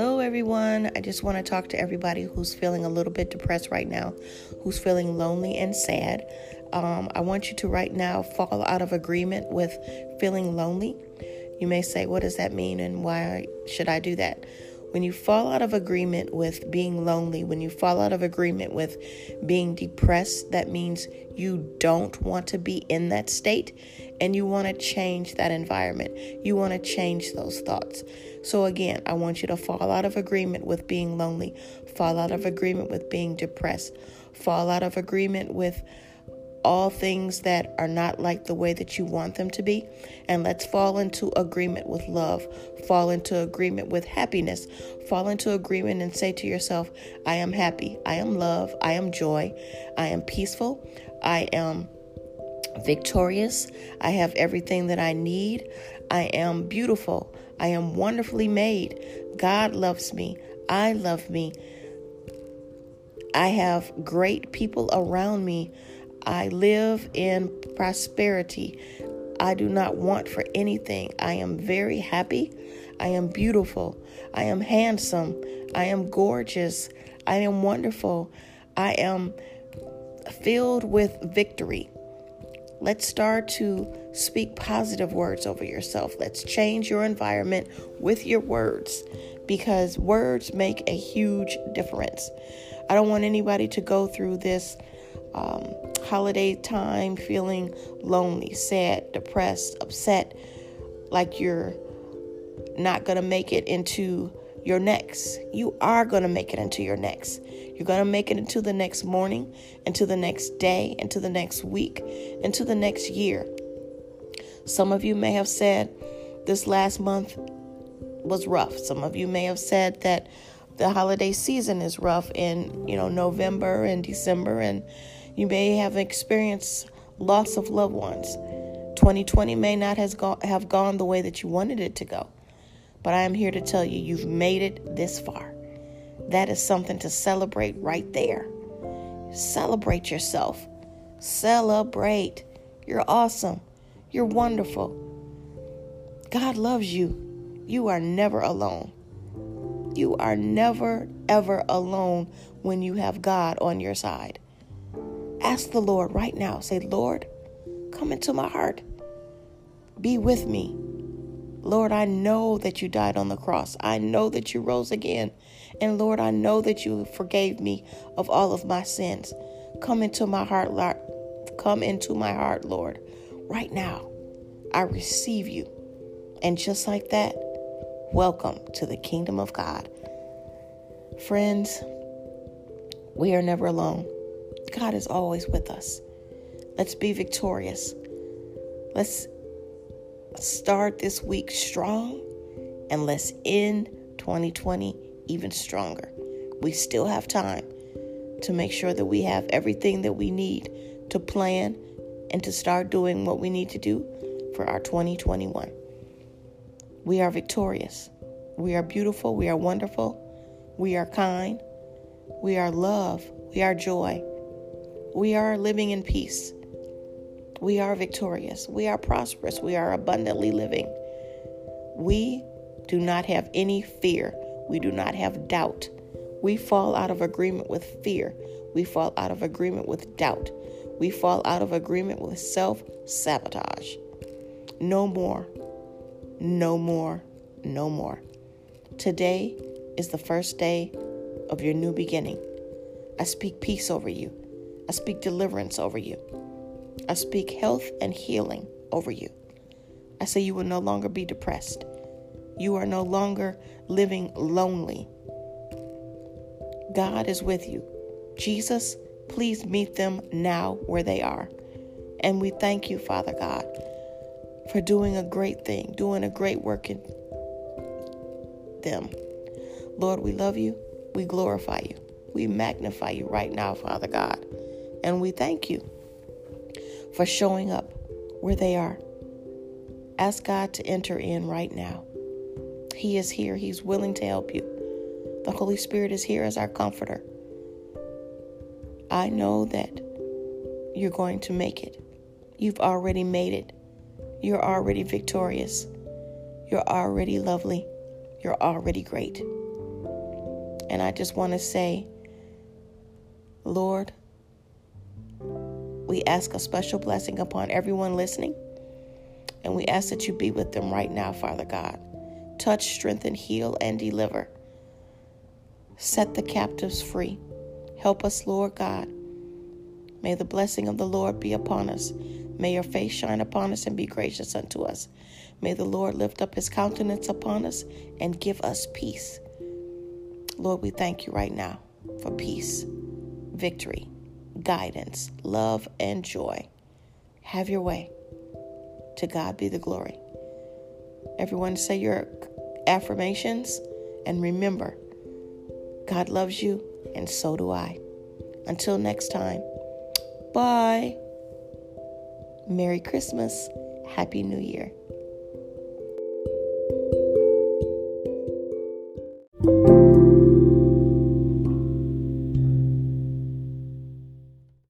Hello, everyone. I just want to talk to everybody who's feeling a little bit depressed right now, who's feeling lonely and sad. Um, I want you to right now fall out of agreement with feeling lonely. You may say, What does that mean and why should I do that? When you fall out of agreement with being lonely, when you fall out of agreement with being depressed, that means you don't want to be in that state and you want to change that environment. You want to change those thoughts. So, again, I want you to fall out of agreement with being lonely, fall out of agreement with being depressed, fall out of agreement with all things that are not like the way that you want them to be. And let's fall into agreement with love, fall into agreement with happiness, fall into agreement and say to yourself, I am happy, I am love, I am joy, I am peaceful, I am victorious, I have everything that I need, I am beautiful, I am wonderfully made, God loves me, I love me. I have great people around me I live in prosperity. I do not want for anything. I am very happy. I am beautiful. I am handsome. I am gorgeous. I am wonderful. I am filled with victory. Let's start to speak positive words over yourself. Let's change your environment with your words because words make a huge difference. I don't want anybody to go through this um, holiday time feeling lonely, sad, depressed, upset, like you're not going to make it into your next. You are going to make it into your next. You're going to make it into the next morning, into the next day, into the next week, into the next year. Some of you may have said this last month was rough. Some of you may have said that the holiday season is rough in, you know, November and December and you may have experienced loss of loved ones. 2020 may not has have gone the way that you wanted it to go. But I am here to tell you, you've made it this far. That is something to celebrate right there. Celebrate yourself. Celebrate. You're awesome. You're wonderful. God loves you. You are never alone. You are never, ever alone when you have God on your side. Ask the Lord right now. Say, Lord, come into my heart. Be with me. Lord, I know that you died on the cross. I know that you rose again. And Lord, I know that you forgave me of all of my sins. Come into my heart, Lord. Come into my heart, Lord. Right now, I receive you. And just like that, welcome to the kingdom of God. Friends, we are never alone. God is always with us. Let's be victorious. Let's start this week strong and let's end 2020 even stronger. We still have time to make sure that we have everything that we need to plan and to start doing what we need to do for our 2021. We are victorious. We are beautiful. We are wonderful. We are kind. We are love. We are joy. We are living in peace. We are victorious. We are prosperous. We are abundantly living. We do not have any fear. We do not have doubt. We fall out of agreement with fear. We fall out of agreement with doubt. We fall out of agreement with self sabotage. No more. No more. No more. Today is the first day of your new beginning. I speak peace over you. I speak deliverance over you. I speak health and healing over you. I say you will no longer be depressed. You are no longer living lonely. God is with you. Jesus, please meet them now where they are. And we thank you, Father God, for doing a great thing, doing a great work in them. Lord, we love you. We glorify you. We magnify you right now, Father God. And we thank you for showing up where they are. Ask God to enter in right now. He is here, He's willing to help you. The Holy Spirit is here as our comforter. I know that you're going to make it. You've already made it. You're already victorious. You're already lovely. You're already great. And I just want to say, Lord, we ask a special blessing upon everyone listening. And we ask that you be with them right now, Father God. Touch, strengthen, heal, and deliver. Set the captives free. Help us, Lord God. May the blessing of the Lord be upon us. May your face shine upon us and be gracious unto us. May the Lord lift up his countenance upon us and give us peace. Lord, we thank you right now for peace, victory, guidance, love, and joy. Have your way. To God be the glory. Everyone say your affirmations and remember, God loves you and so do I. Until next time, bye. Merry Christmas. Happy New Year.